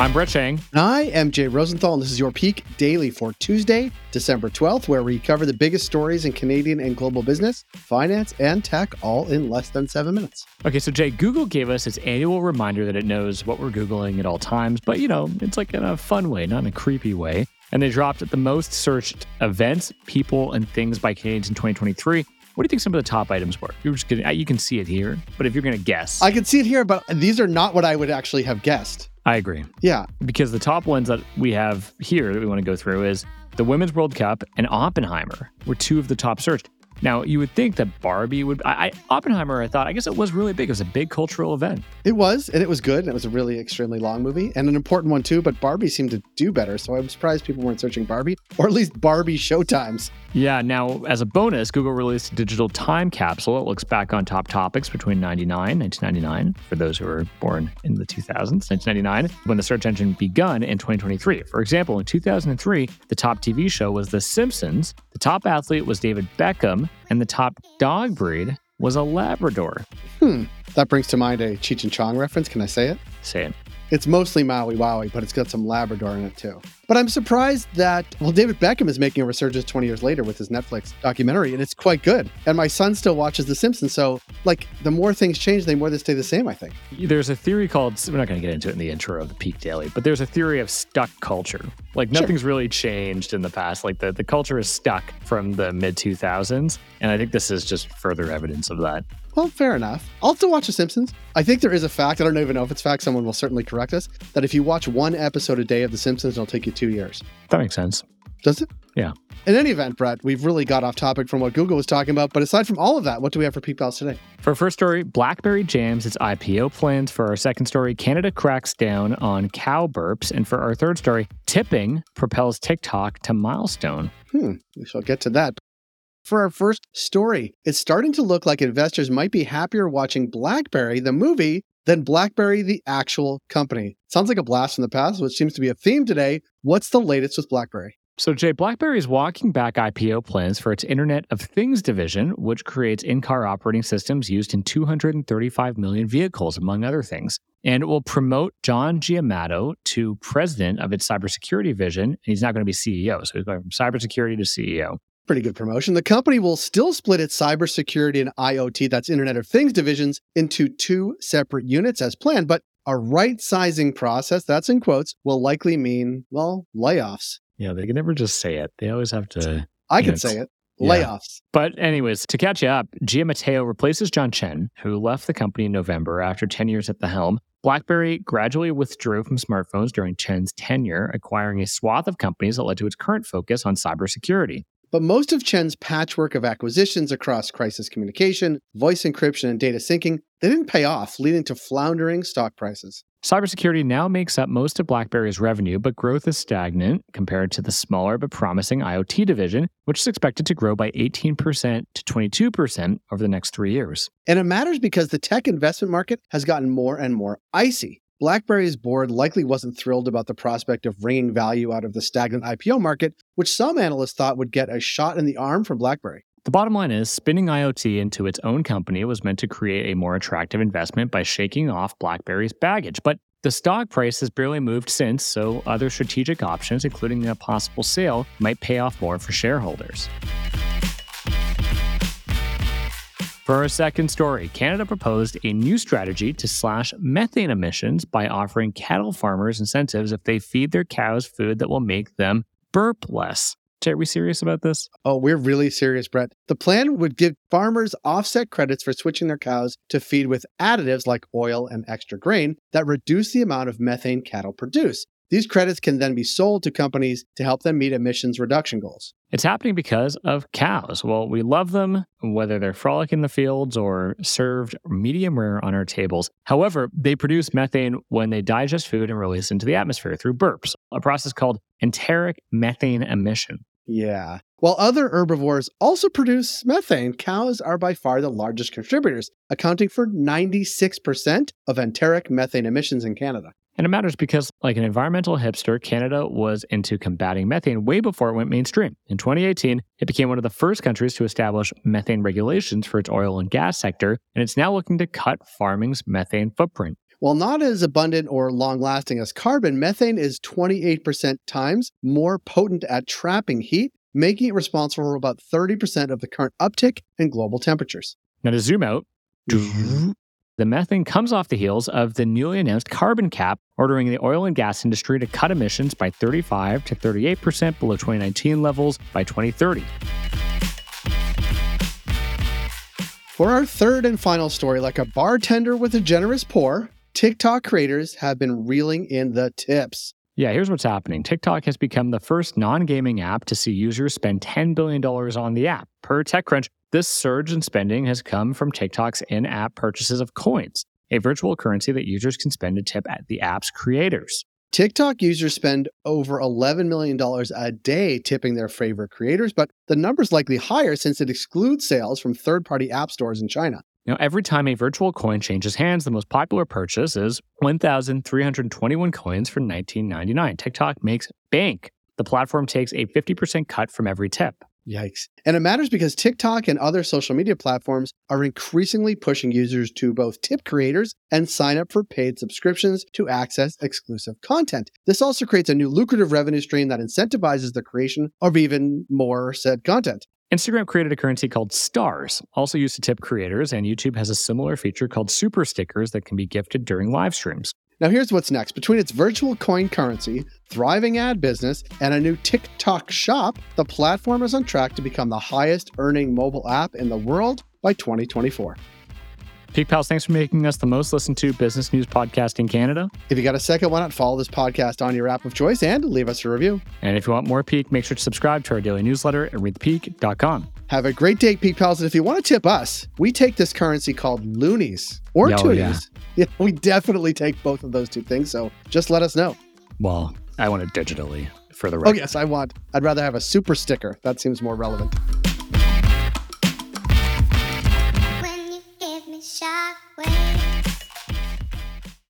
I'm Brett Chang. I am Jay Rosenthal, and this is your Peak Daily for Tuesday, December 12th, where we cover the biggest stories in Canadian and global business, finance, and tech all in less than seven minutes. Okay, so Jay, Google gave us its annual reminder that it knows what we're Googling at all times, but you know, it's like in a fun way, not in a creepy way. And they dropped the most searched events, people, and things by Canadians in 2023. What do you think some of the top items were? You're just gonna, you can see it here, but if you're going to guess, I can see it here, but these are not what I would actually have guessed. I agree. Yeah. Because the top ones that we have here that we want to go through is the Women's World Cup and Oppenheimer were two of the top searched. Now, you would think that Barbie would. I, I, Oppenheimer, I thought, I guess it was really big. It was a big cultural event. It was, and it was good, and it was a really extremely long movie and an important one too. But Barbie seemed to do better, so I'm surprised people weren't searching Barbie, or at least Barbie showtimes. Yeah, now, as a bonus, Google released a digital time capsule. It looks back on top topics between 99 1999, for those who were born in the 2000s, 1999, when the search engine begun in 2023. For example, in 2003, the top TV show was The Simpsons, top athlete was David Beckham, and the top dog breed was a Labrador. Hmm. That brings to mind a Cheech and Chong reference. Can I say it? Say it. It's mostly Maui Wowie, but it's got some Labrador in it too. But I'm surprised that, well, David Beckham is making a resurgence 20 years later with his Netflix documentary, and it's quite good. And my son still watches The Simpsons. So, like, the more things change, the more they stay the same, I think. There's a theory called, we're not going to get into it in the intro of the Peak Daily, but there's a theory of stuck culture. Like, Sure. nothing's really changed in the past. Like, the, the culture is stuck from the mid 2000s. And I think this is just further evidence of that. Well, fair enough. I'll still watch The Simpsons. I think there is a fact, I don't even know if it's fact, someone will certainly correct us, that if you watch one episode a day of The Simpsons, it'll take you two years. That makes sense. Does it? Yeah. In any event, Brett, we've really got off topic from what Google was talking about. But aside from all of that, what do we have for Peak Pals today? For our first story, BlackBerry jams its IPO plans. For our second story, Canada cracks down on cow burps. And for our third story, tipping propels TikTok to milestone. Hmm, we shall get to that. For our first story, it's starting to look like investors might be happier watching Blackberry, the movie, than Blackberry, the actual company. Sounds like a blast from the past, which seems to be a theme today. What's the latest with Blackberry? So, Jay, BlackBerry is walking back IPO plans for its Internet of Things division, which creates in car operating systems used in 235 million vehicles, among other things. And it will promote John Giamatteo to president of its cybersecurity division. And he's not going to be CEO. So, he's going from cybersecurity to CEO. Pretty good promotion. The company will still split its cybersecurity and IoT, that's Internet of Things divisions, into two separate units as planned, but a right sizing process, that's in quotes, will likely mean, well, layoffs. Yeah, they can never just say it. They always have to. I can Yes. say it Yeah. layoffs. But, anyways, to catch you up, Giamatteo replaces John Chen, who left the company in November after 10 years at the helm. BlackBerry gradually withdrew from smartphones during Chen's tenure, acquiring a swath of companies that led to its current focus on cybersecurity. But most of Chen's patchwork of acquisitions across crisis communication, voice encryption, and data syncing, they didn't pay off, leading to floundering stock prices. Cybersecurity now makes up most of BlackBerry's revenue, but growth is stagnant compared to the smaller but promising IoT division, which is expected to grow by 18% to 22% over the next three years. And it matters because the tech investment market has gotten more and more icy. BlackBerry's board likely wasn't thrilled about the prospect of wringing value out of the stagnant IPO market, which some analysts thought would get a shot in the arm from BlackBerry. The bottom line is spinning IoT into its own company was meant to create a more attractive investment by shaking off BlackBerry's baggage. But the stock price has barely moved since, so other strategic options, including a possible sale, might pay off more for shareholders. For our second story, Canada proposed a new strategy to slash methane emissions by offering cattle farmers incentives if they feed their cows food that will make them burp less. Are we serious about this? Oh, we're really serious, Brett. The plan would give farmers offset credits for switching their cows to feed with additives like oil and extra grain that reduce the amount of methane cattle produce. These credits can then be sold to companies to help them meet emissions reduction goals. It's happening because of cows. Well, we love them, whether they're frolic in the fields or served medium rare on our tables. However, they produce methane when they digest food and release into the atmosphere through burps, a process called enteric methane emission. Yeah. While other herbivores also produce methane, cows are by far the largest contributors, accounting for 96% of enteric methane emissions in Canada. And it matters because, like an environmental hipster, Canada was into combating methane way before it went mainstream. In 2018, it became one of the first countries to establish methane regulations for its oil and gas sector, and it's now looking to cut farming's methane footprint. While not as abundant or long lasting as carbon, methane is 28% times more potent at trapping heat, making it responsible for about 30% of the current uptick in global temperatures. Now, to zoom out, the methane comes off the heels of the newly announced carbon cap, ordering the oil and gas industry to cut emissions by 35 to 38% below 2019 levels by 2030. For our third and final story, like a bartender with a generous pour, TikTok creators have been reeling in the tips. Yeah, here's what's happening. TikTok has become the first non gaming app to see users spend $10 billion on the app. Per TechCrunch, this surge in spending has come from TikTok's in app purchases of coins, a virtual currency that users can spend to tip at the app's creators. TikTok users spend over $11 million a day tipping their favorite creators, but the number's likely higher since it excludes sales from third party app stores in China. Now, every time a virtual coin changes hands, the most popular purchase is 1,321 coins for 19.99. TikTok makes bank. The platform takes a 50% cut from every tip. Yikes. And it matters because TikTok and other social media platforms are increasingly pushing users to both tip creators and sign up for paid subscriptions to access exclusive content. This also creates a new lucrative revenue stream that incentivizes the creation of even more said content. Instagram created a currency called Stars, also used to tip creators, and YouTube has a similar feature called Super Stickers that can be gifted during live streams. Now, here's what's next. Between its virtual coin currency, thriving ad business, and a new TikTok shop, the platform is on track to become the highest earning mobile app in the world by 2024. Peak Pals, thanks for making us the most listened to business news podcast in Canada. If you got a second, why not follow this podcast on your app of choice and leave us a review? And if you want more Peak, make sure to subscribe to our daily newsletter at readthepeak.com. Have a great day, Peak Pals. And if you want to tip us, we take this currency called loonies or Oh, toonies. yeah. Yeah, we definitely take both of those two things. So just let us know. Well, I want it digitally for the Oh, yes, I want. I'd rather have a super sticker. That seems more relevant.